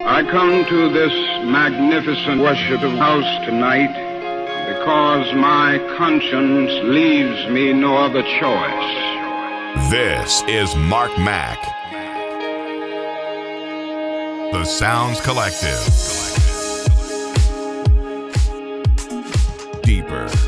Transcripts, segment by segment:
I come to this magnificent worship house tonight because my conscience leaves me no other choice. This is Mark Mac, the Sounds Collective. Deeper.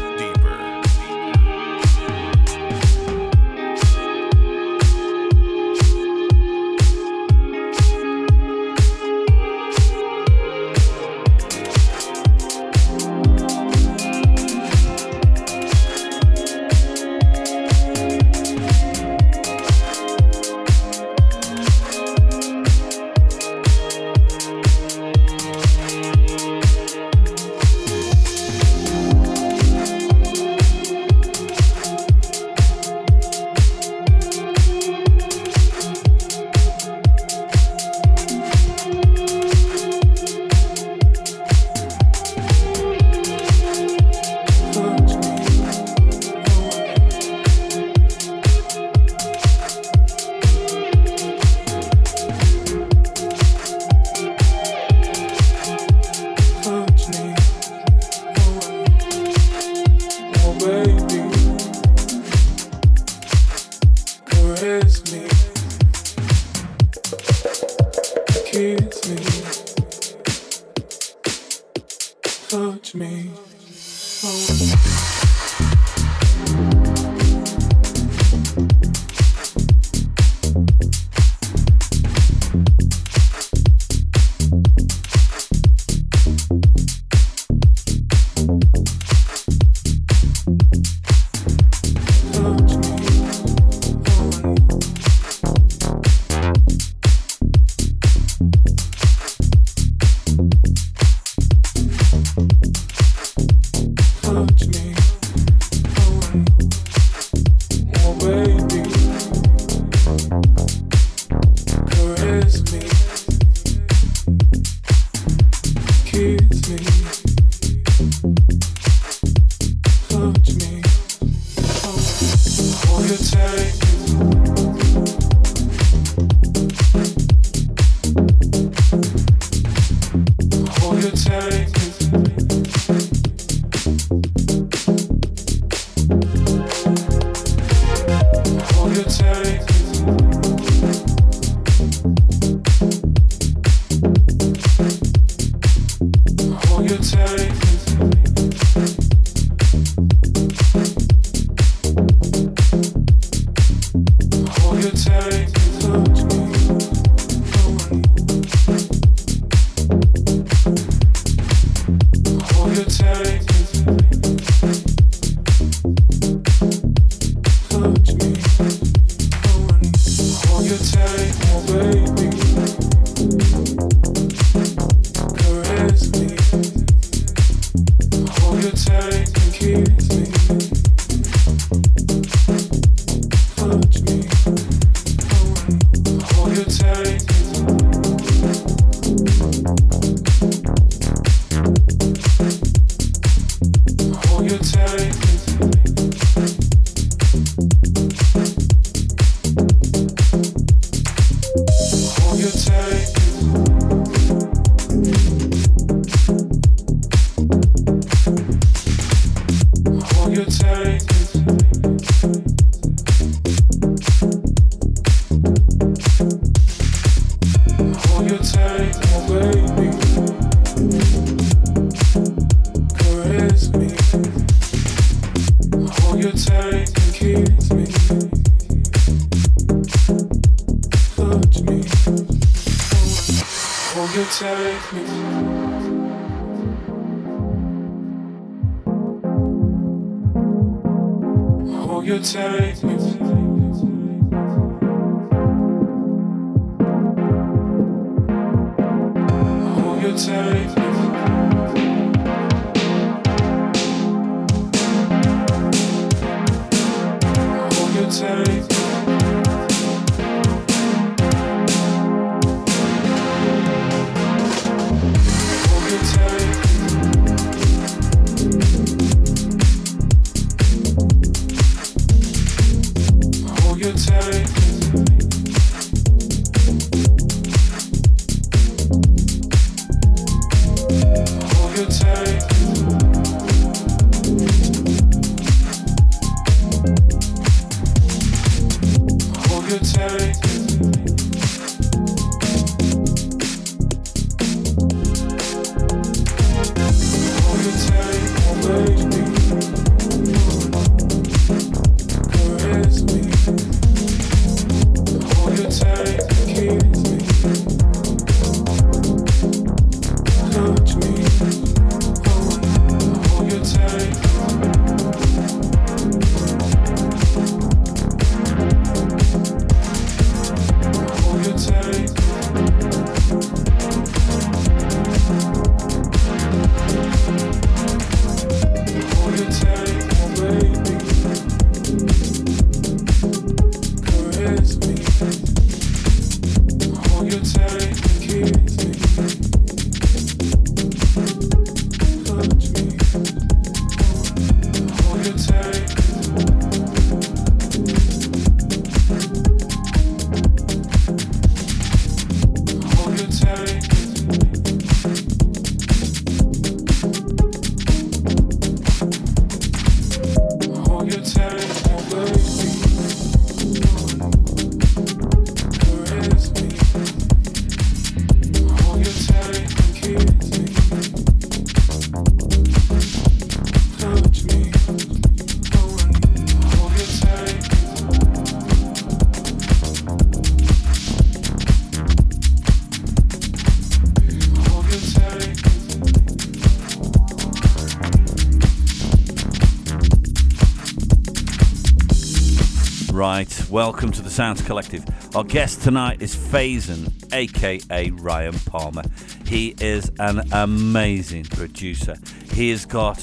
Welcome to the Sounds Collective. Our guest tonight is Phasen, aka Ryan Parmer. He is an amazing producer. He has got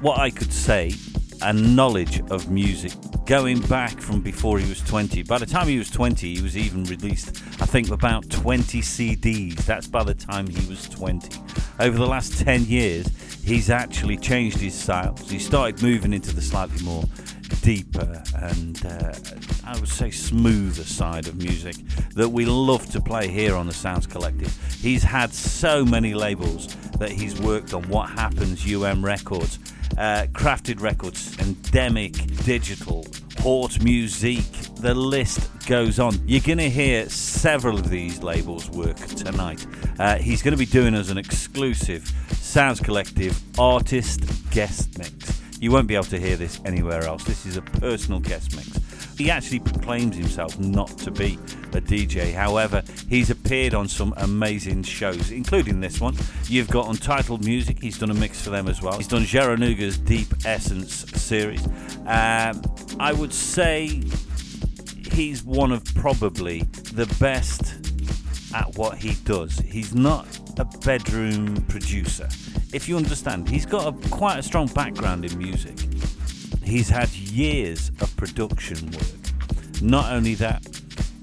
what I could say a knowledge of music going back from before he was 20. By the time he was 20, he was even released, I think, about 20 CDs. That's by the time he was 20. Over the last 10 years, he's actually changed his styles. He started moving into the slightly more deeper and uh, I would say smoother side of music that we love to play here on the Sounds Collective. He's had so many labels that he's worked on. What Happens, UM Records, uh, Crafted Records, Endemic Digital, Hort Music. The list goes on. You're going to hear several of these labels work tonight. Uh, he's going to be doing us an exclusive Sounds Collective artist guest mix. You won't be able to hear this anywhere else. This is a personal guest mix. He actually proclaims himself not to be a DJ. However, he's appeared on some amazing shows, including this one. You've got Untitled Music, he's done a mix for them as well. He's done Jaranuga's Deep Essence series. Um, I would say he's one of probably the best at what he does. He's not a bedroom producer. If you understand, he's got a, quite a strong background in music. He's had years of production work. Not only that,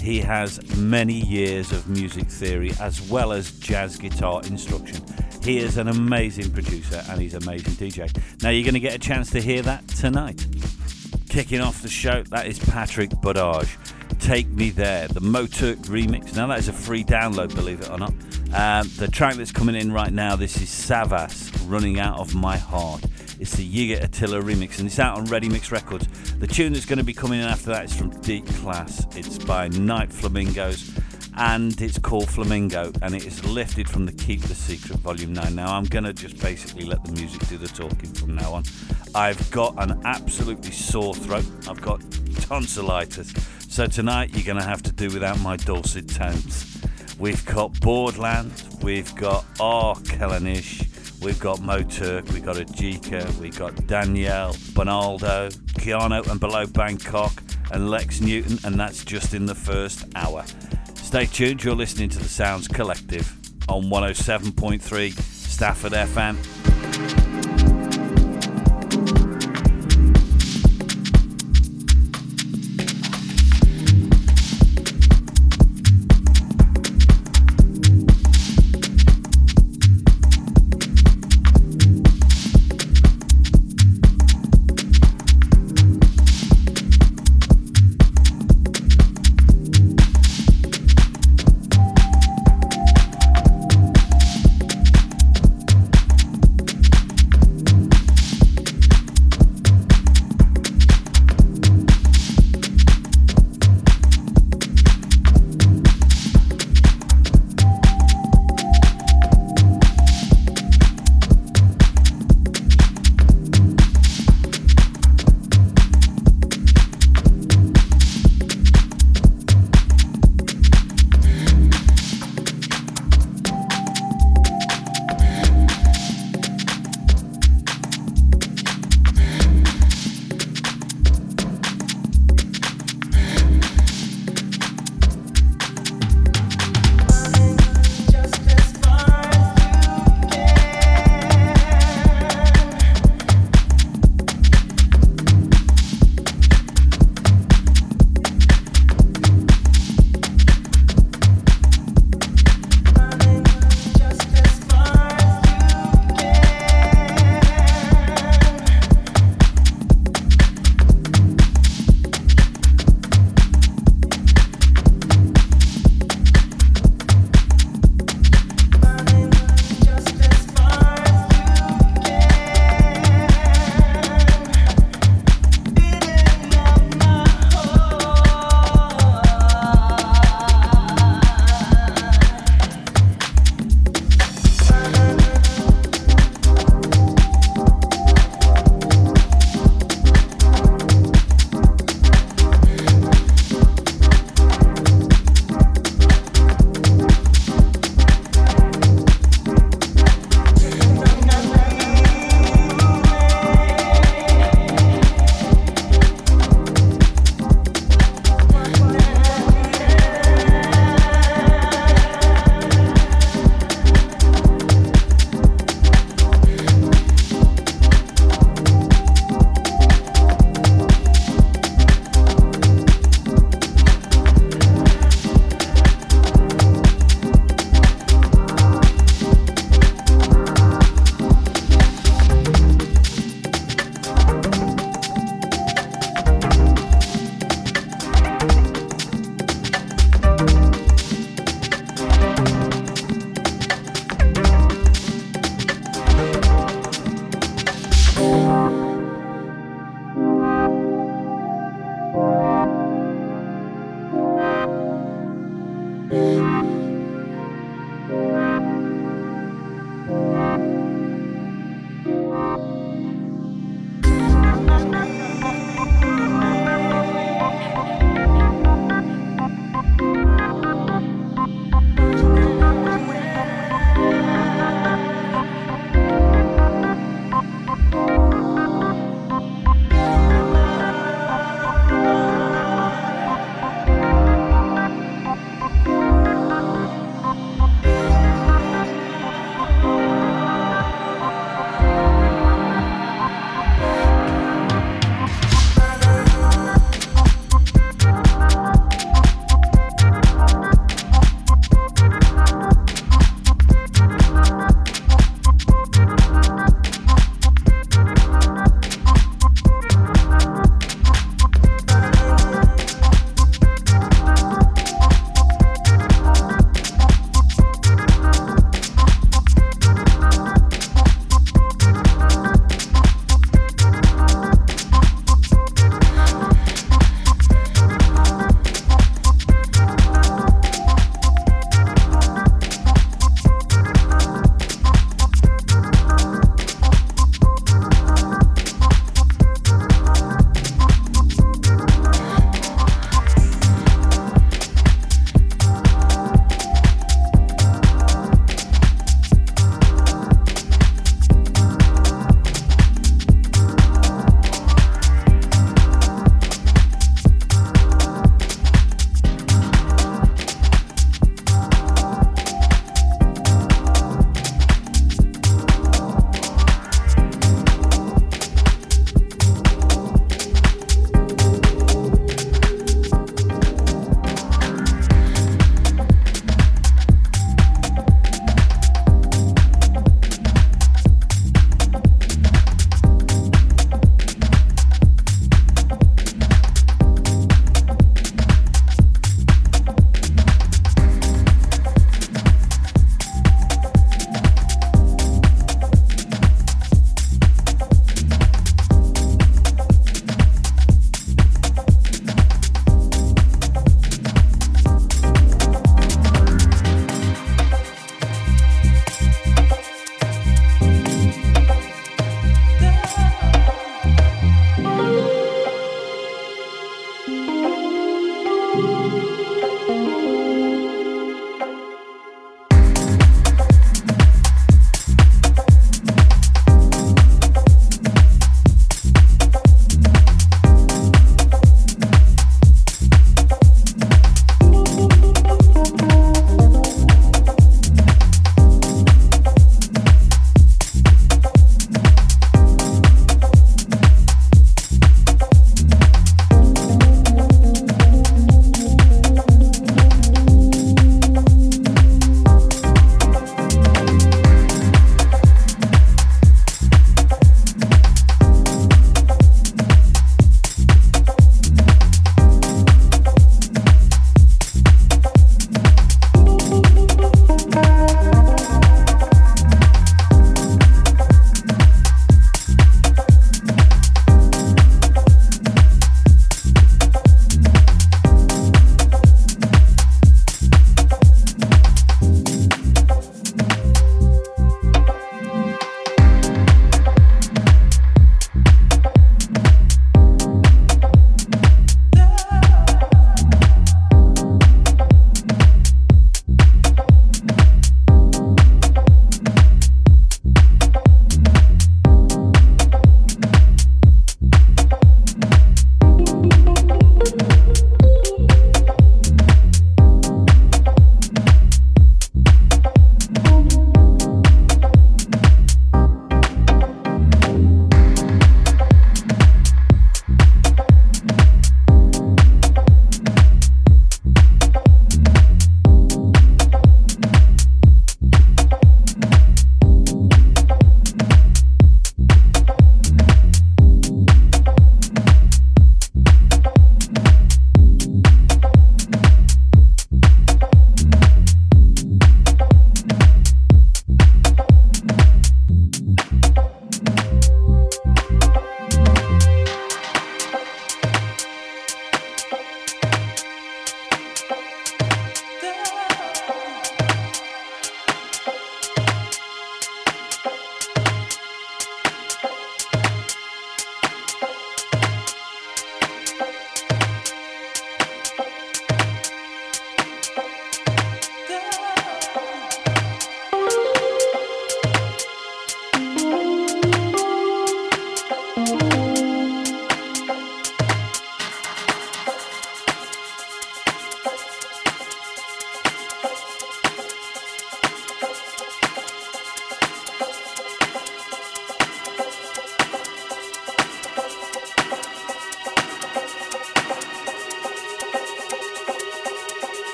he has many years of music theory as well as jazz guitar instruction. He is an amazing producer and he's an amazing DJ. Now you're going to get a chance to hear that tonight. Kicking off the show, that is Patrick Podage. Take Me There, the Moe Turk remix. Now, that is a free download, believe it or not. Um, the track that's coming in right now, this is Savvas, Running Out of My Heart. It's the Yigit Atilla remix, and it's out on Ready Mix Records. The tune that's going to be coming in after that is from DeepClass. It's by Night Flamingos, and it's called Flamingo, and it is lifted from the Keep the Secret Volume 9. Now, I'm going to just basically let the music do the talking from now on. I've got an absolutely sore throat. I've got tonsillitis. So tonight you're going to have to do without my dulcet tones. We've got Bordland, we've got R. Kaliniche, we've got Moe Turk, we've got Ejeca, we've got Daniele, Bonaldo, Kiano and Below Bangkok, and Lex Newton, and that's just in the first hour. Stay tuned, you're listening to the Sounds Collective on 107.3 Stafford FM.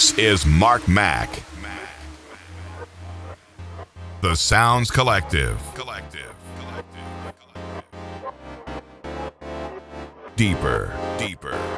This is Mark Mac. The Sounds Collective. Collective. Deeper, deeper.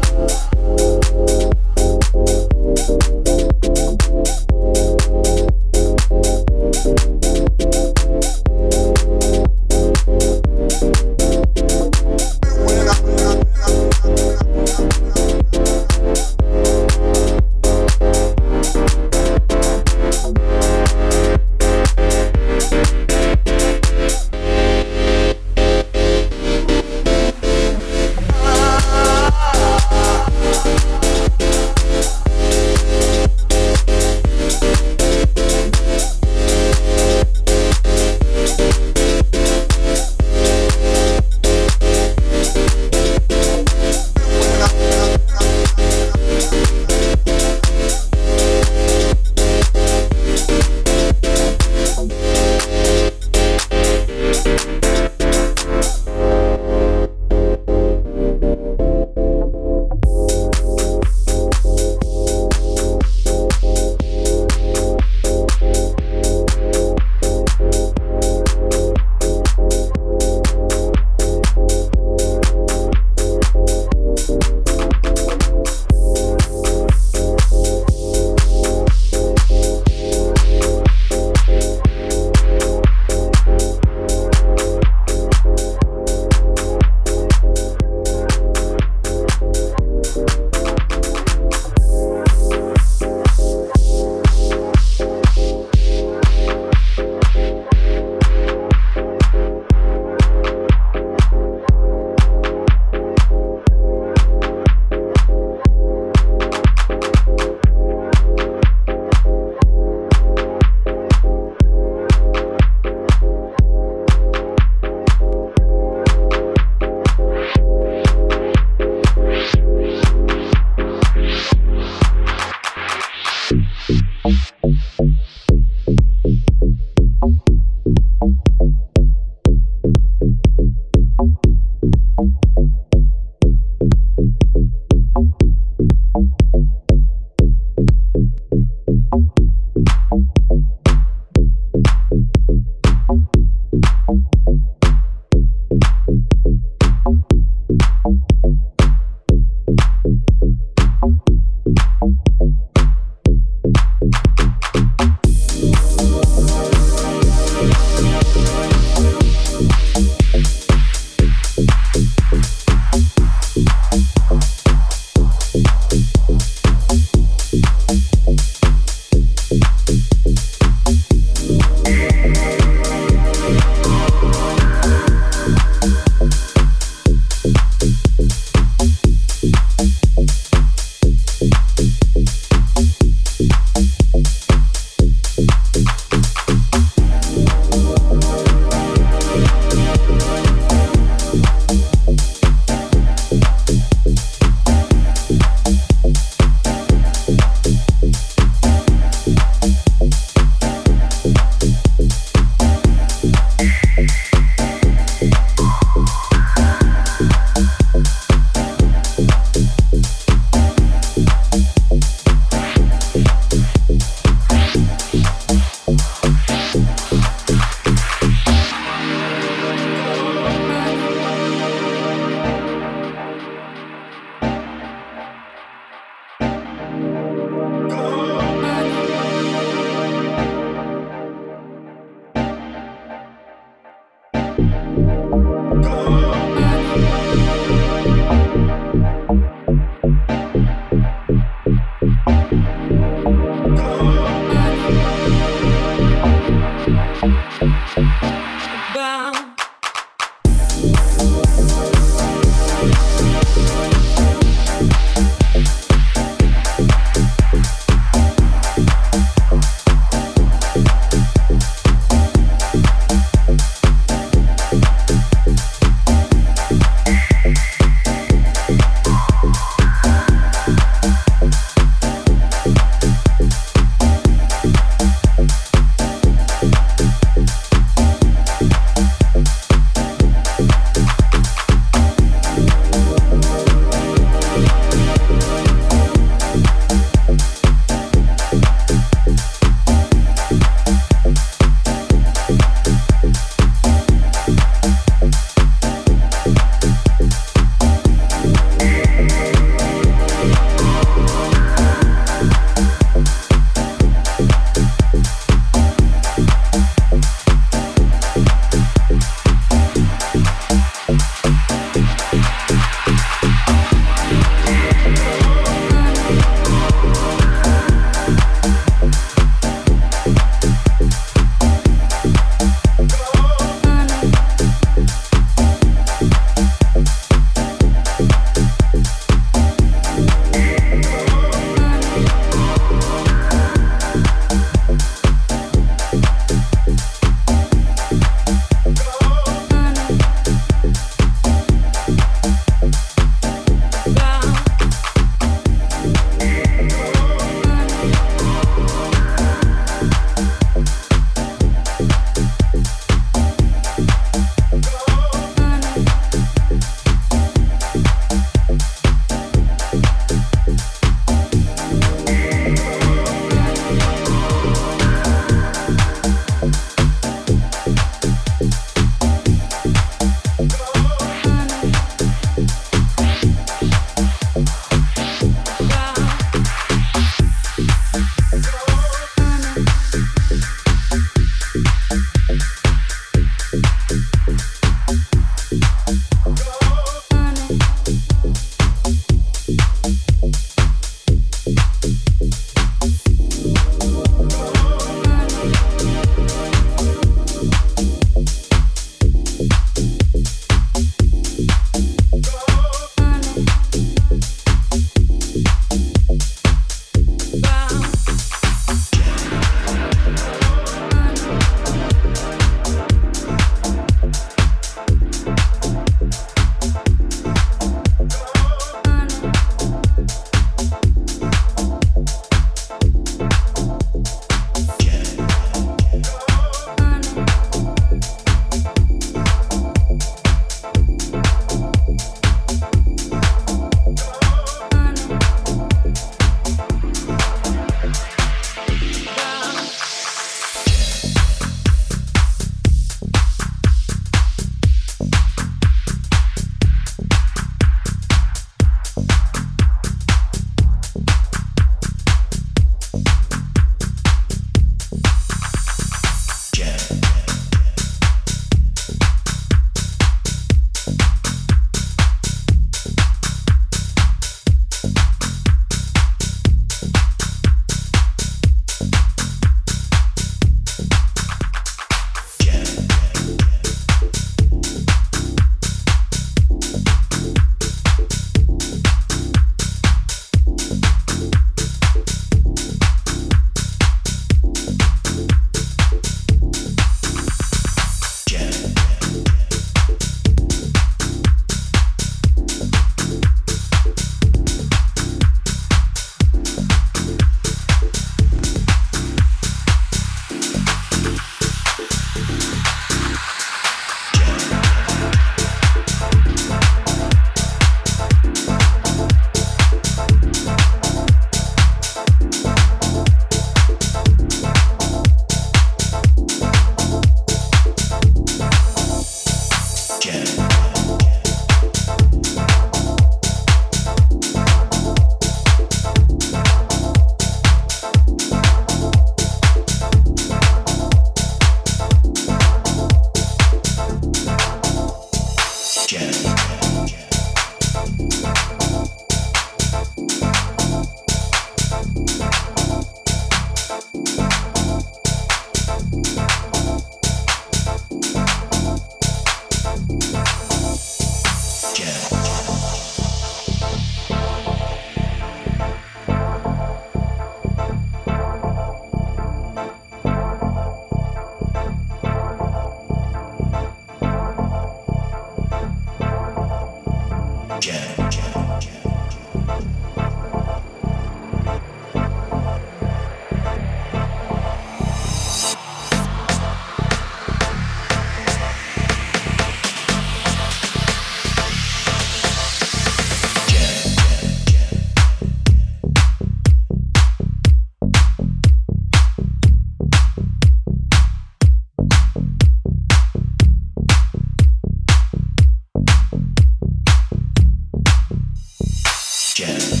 Jazz.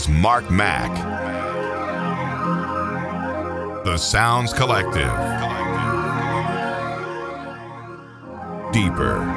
Is Mark Mac. The Sounds Collective. Deeper, deeper.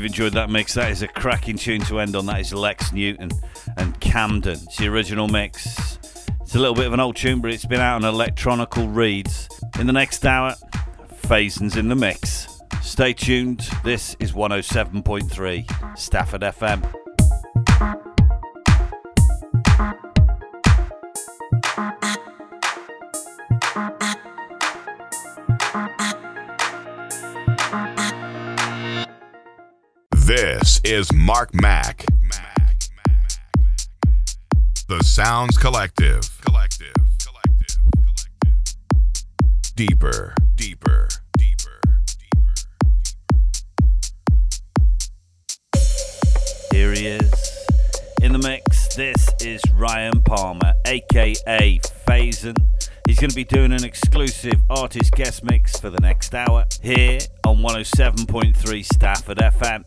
You've enjoyed that mix. That is a cracking tune to end on. That is Lex Newton and Camden. It's the original mix. It's a little bit of an old tune, but it's been out on electronical Reads. In the next hour, Phasen's in the mix. Stay tuned. This is 107.3 Stafford FM. Is Mark Mac. The Sounds Collective. Collective. Collective. Collective. Deeper. Deeper. Deeper. Deeper. Here he is in the mix. This is Ryan Parmer, aka Phasen. He's going to be doing an exclusive artist guest mix for the next hour here on 107.3 Stafford FM.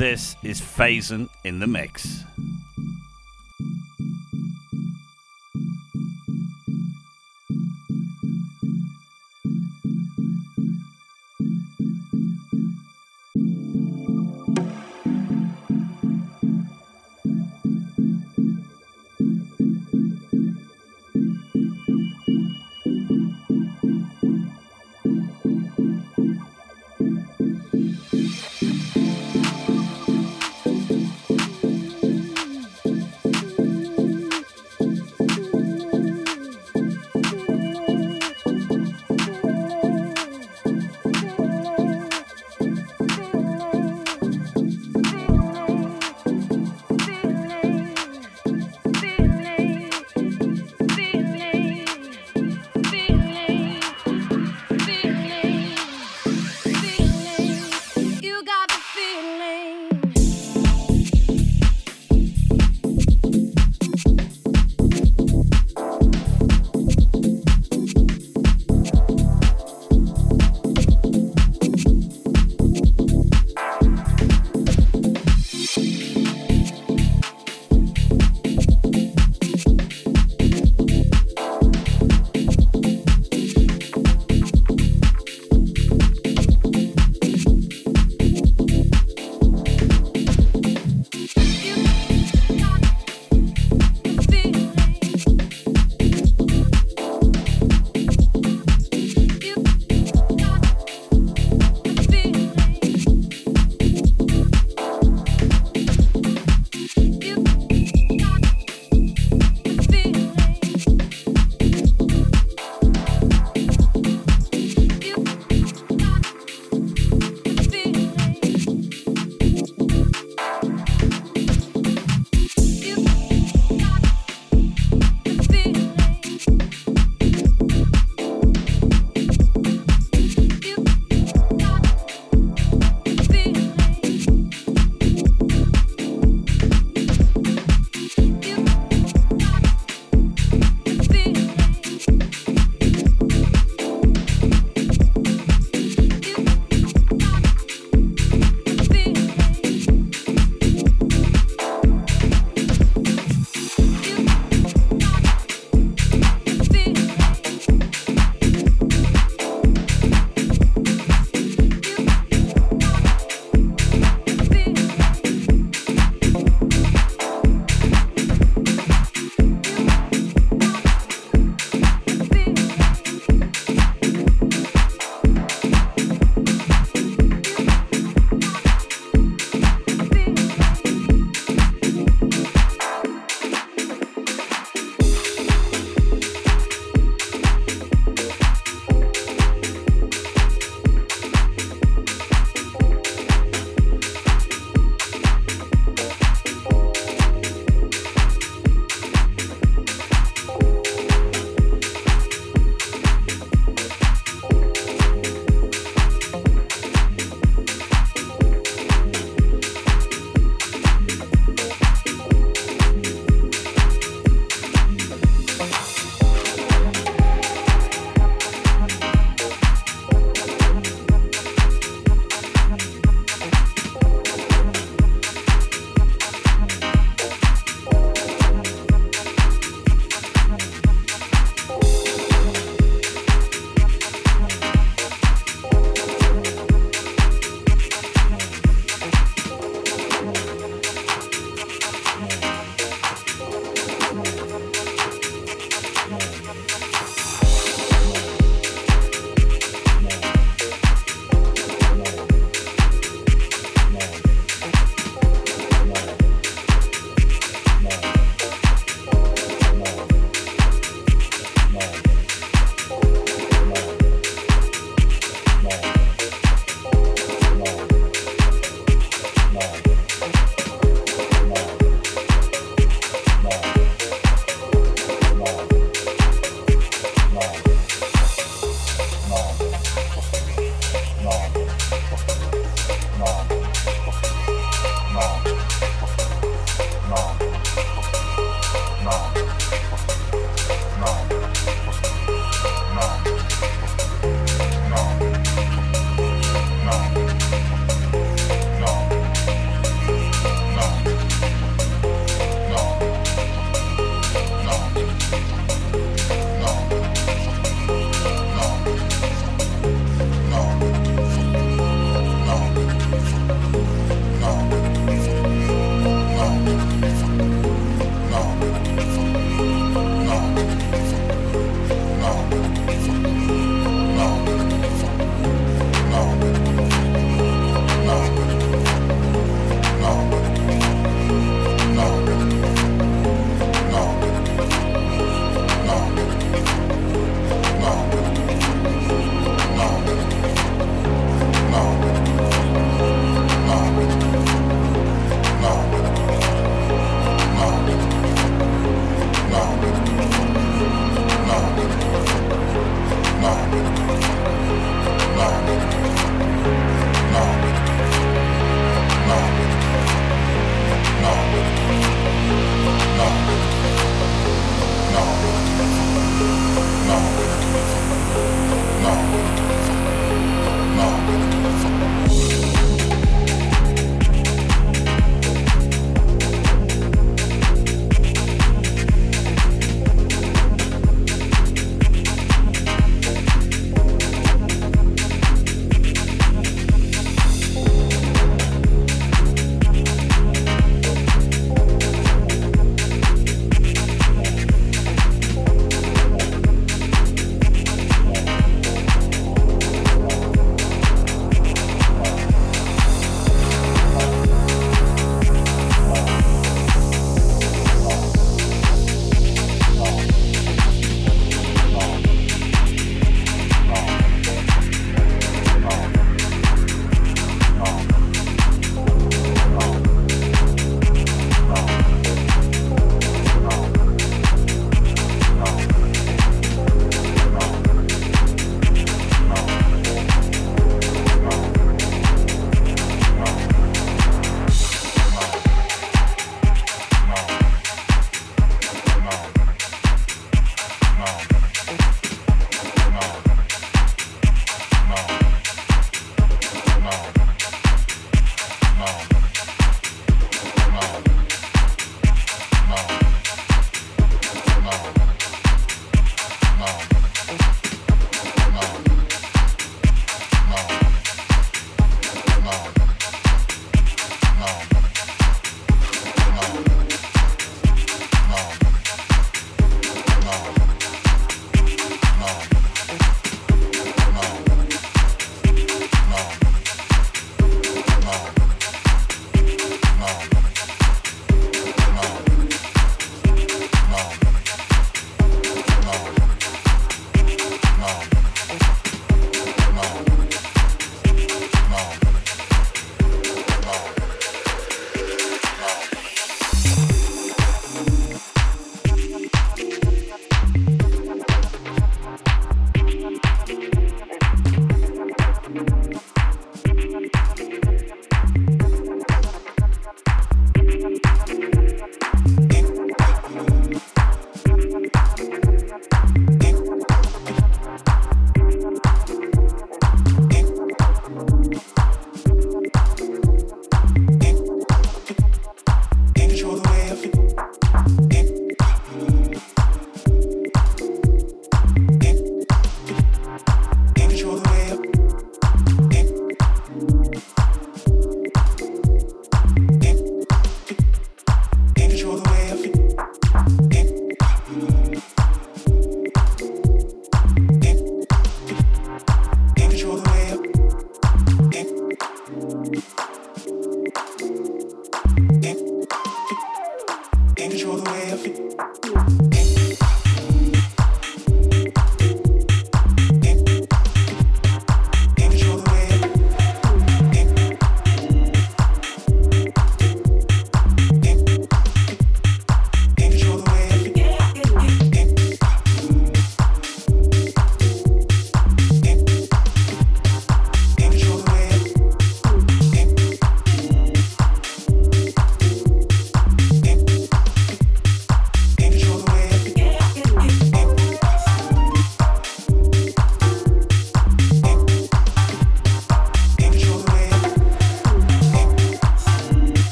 This is Phasen in the Mix.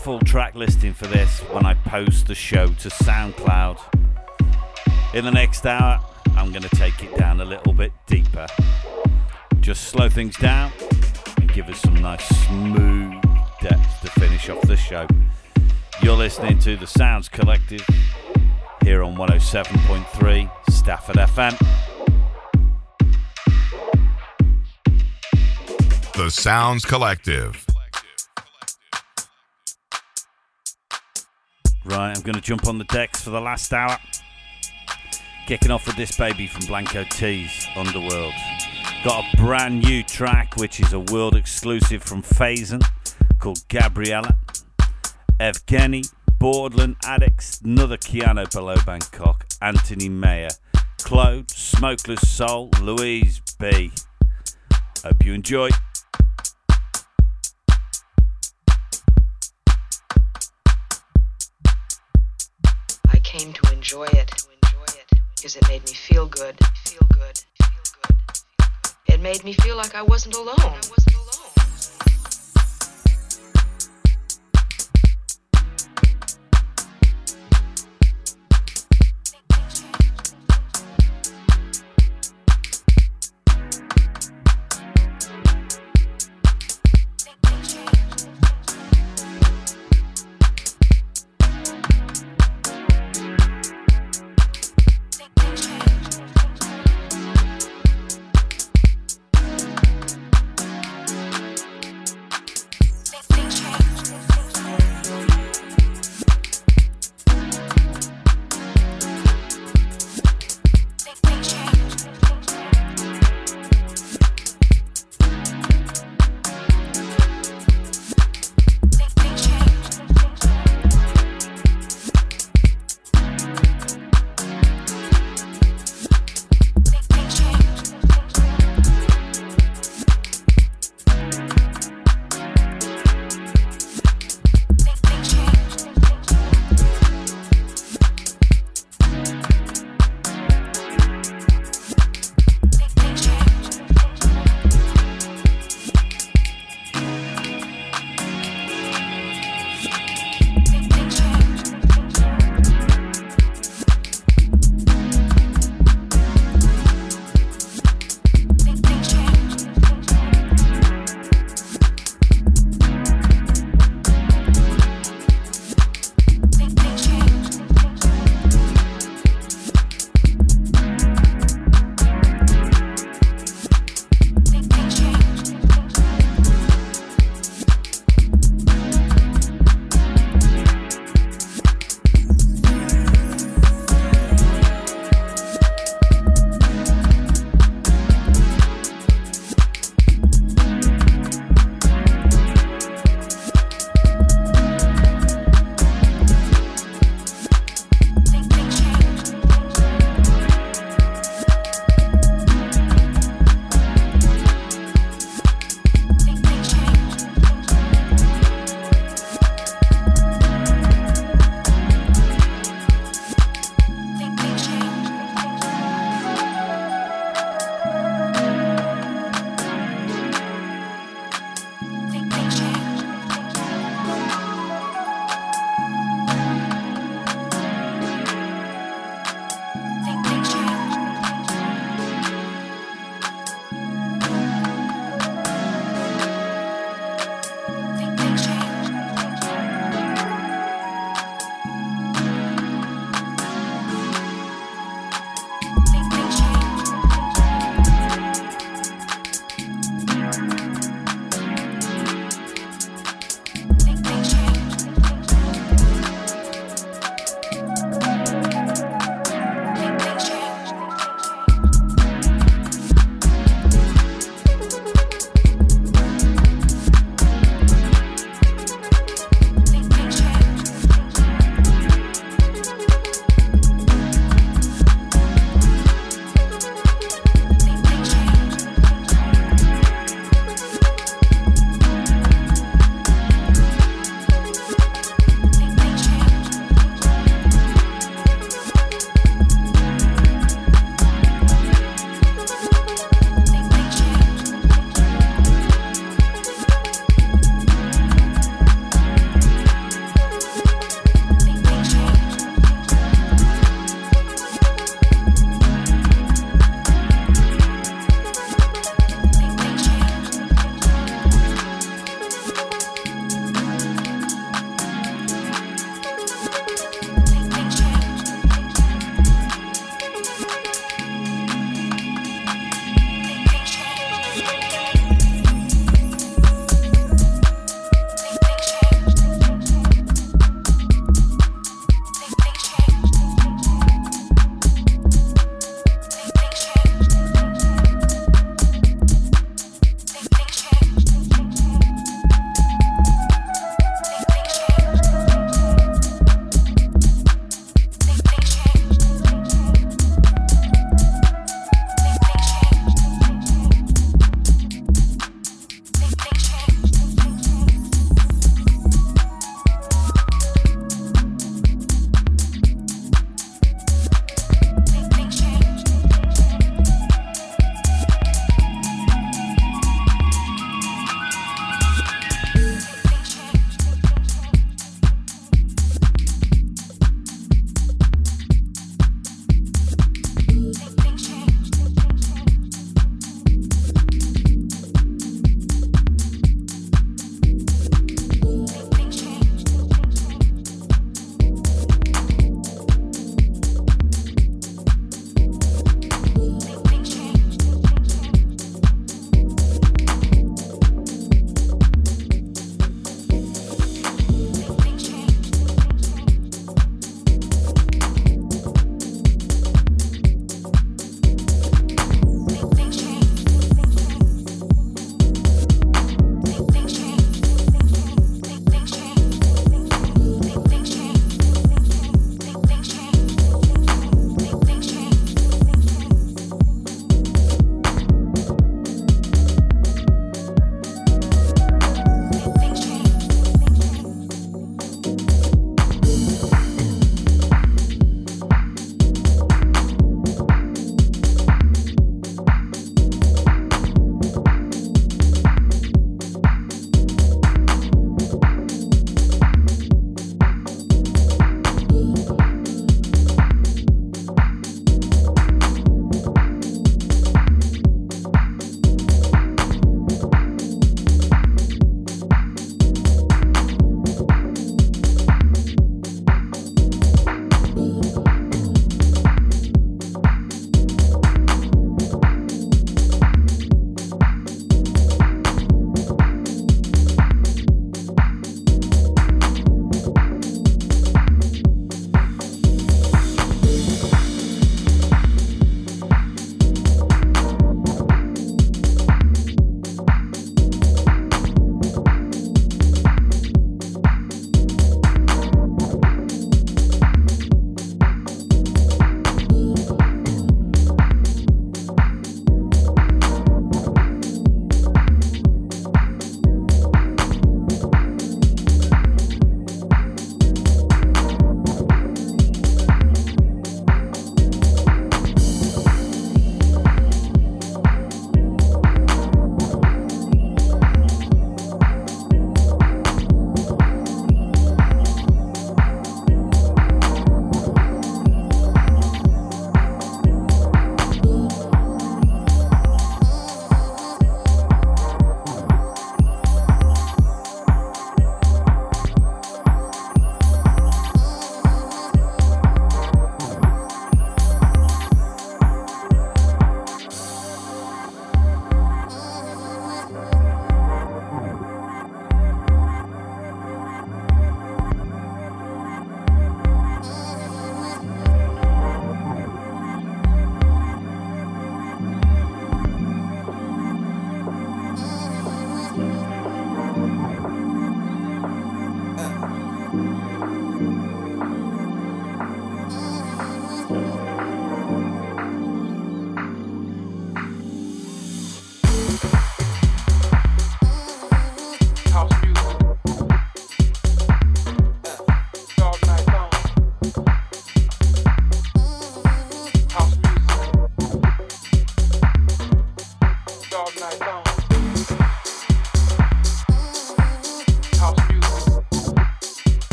Full track listing for this when I post the show to SoundCloud. In the next hour, I'm going to take it down a little bit deeper. Just slow things down and give us some nice smooth depth to finish off the show. You're listening to the Sounds Collective here on 107.3 Stafford FM. Sounds Collective. Right, I'm going to jump on the decks for the last hour. Kicking off with this baby from Blanco T's Underworld. Got a brand new track which is a world exclusive from Phasen called Gabriella. Evgeny, Borderland Addicts, another Kiano below Bangkok, Anthony Mea, Claude, Smokeless Soul, Louise B. Hope you enjoy. Came to enjoy it because it made me feel good. Feel good. Feel good. It made me feel like I wasn't alone.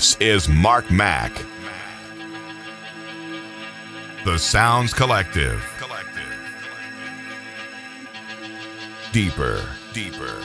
This is Mark Mac. The Sounds Collective. Deeper, deeper.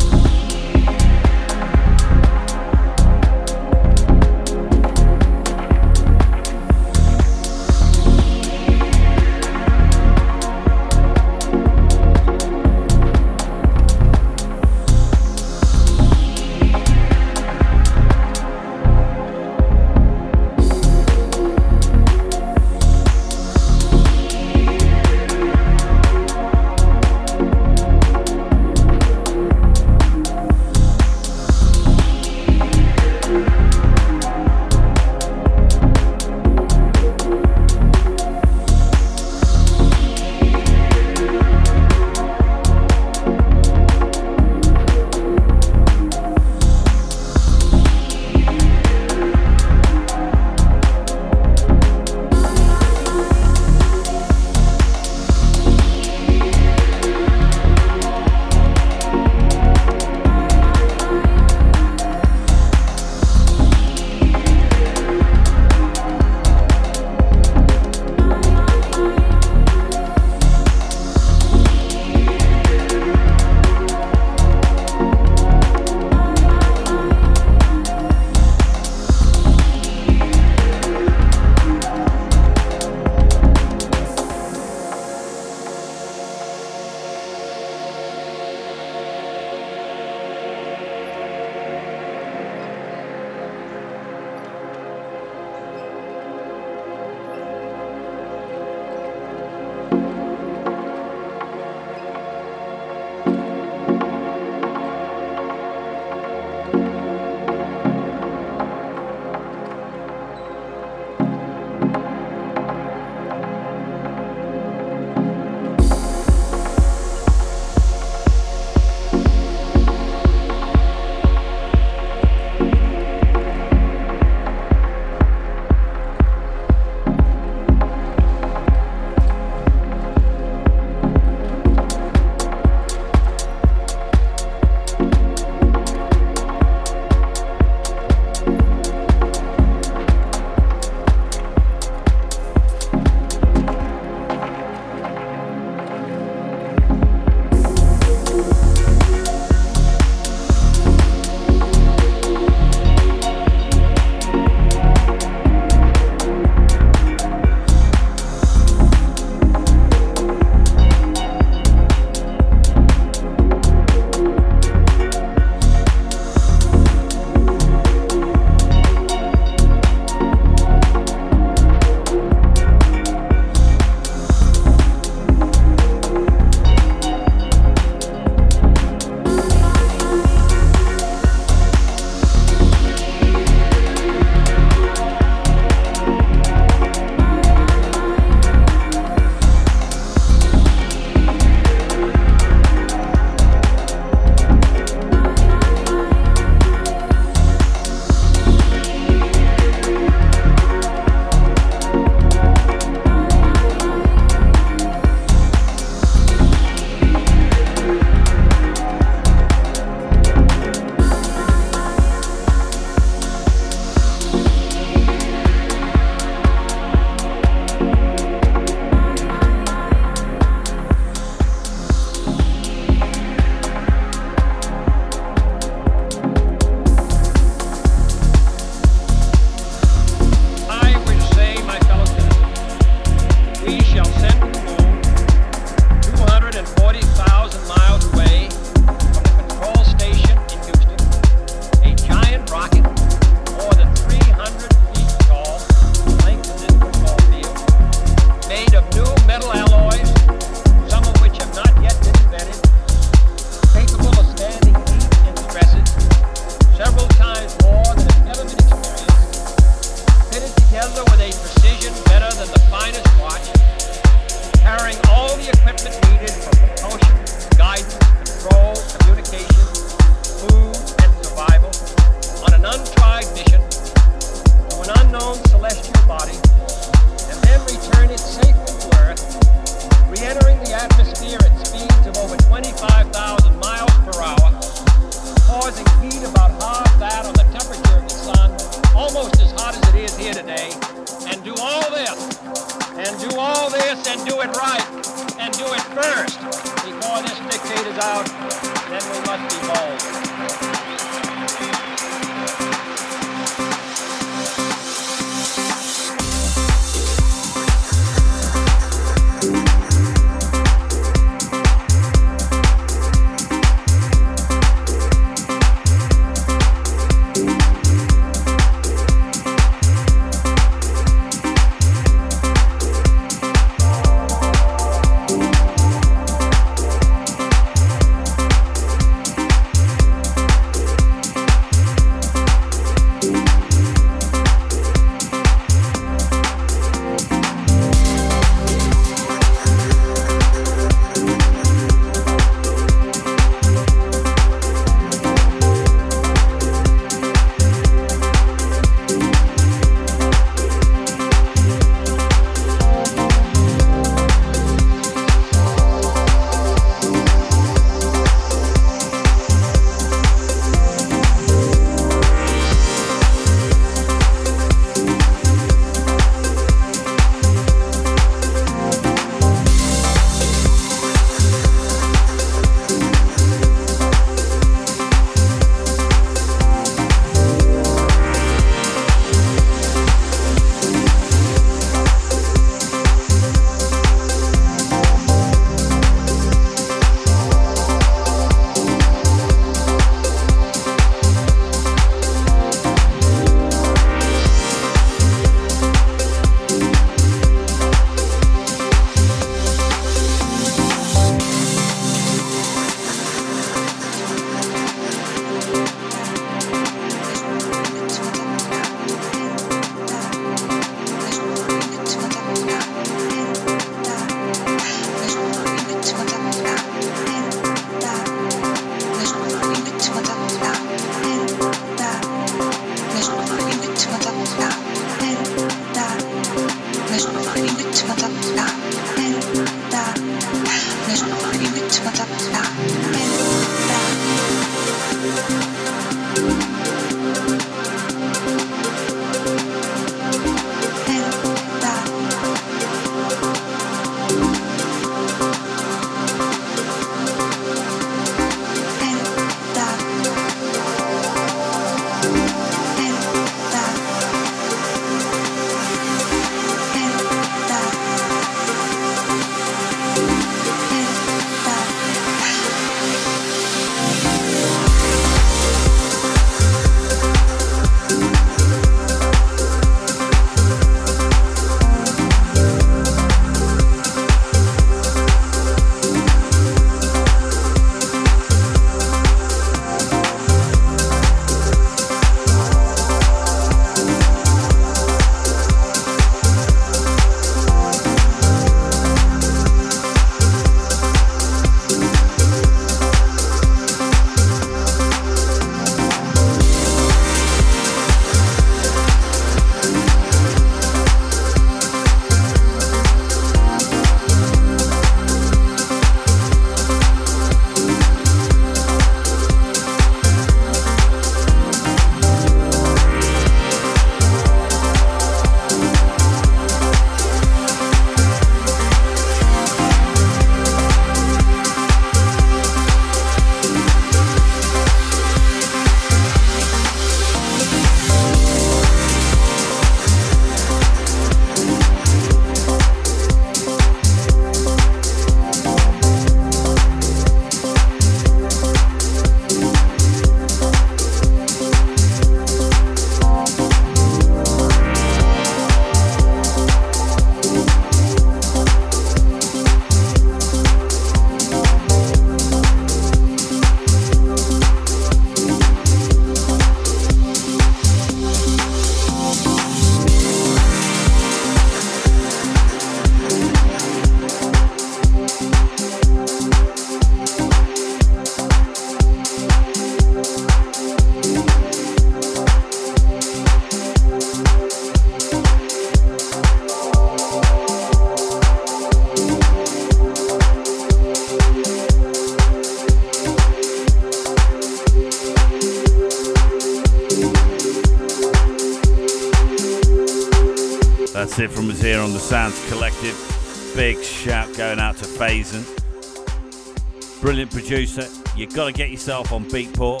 Producer. You've got to get yourself on Beatport,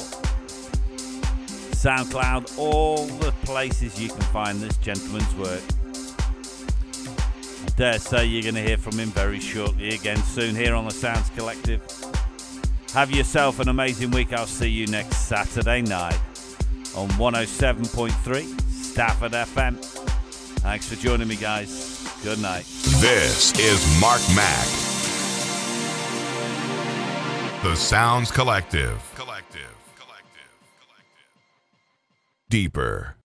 SoundCloud, all the places you can find this gentleman's work. I dare say you're going to hear from him very shortly again soon here on the Sounds Collective. Have yourself an amazing week. I'll see you next Saturday night on 107.3 Stafford FM. Thanks for joining me, guys. Good night. This is Mark Mac. The Sounds Collective. Collective. Collective. Collective. Deeper.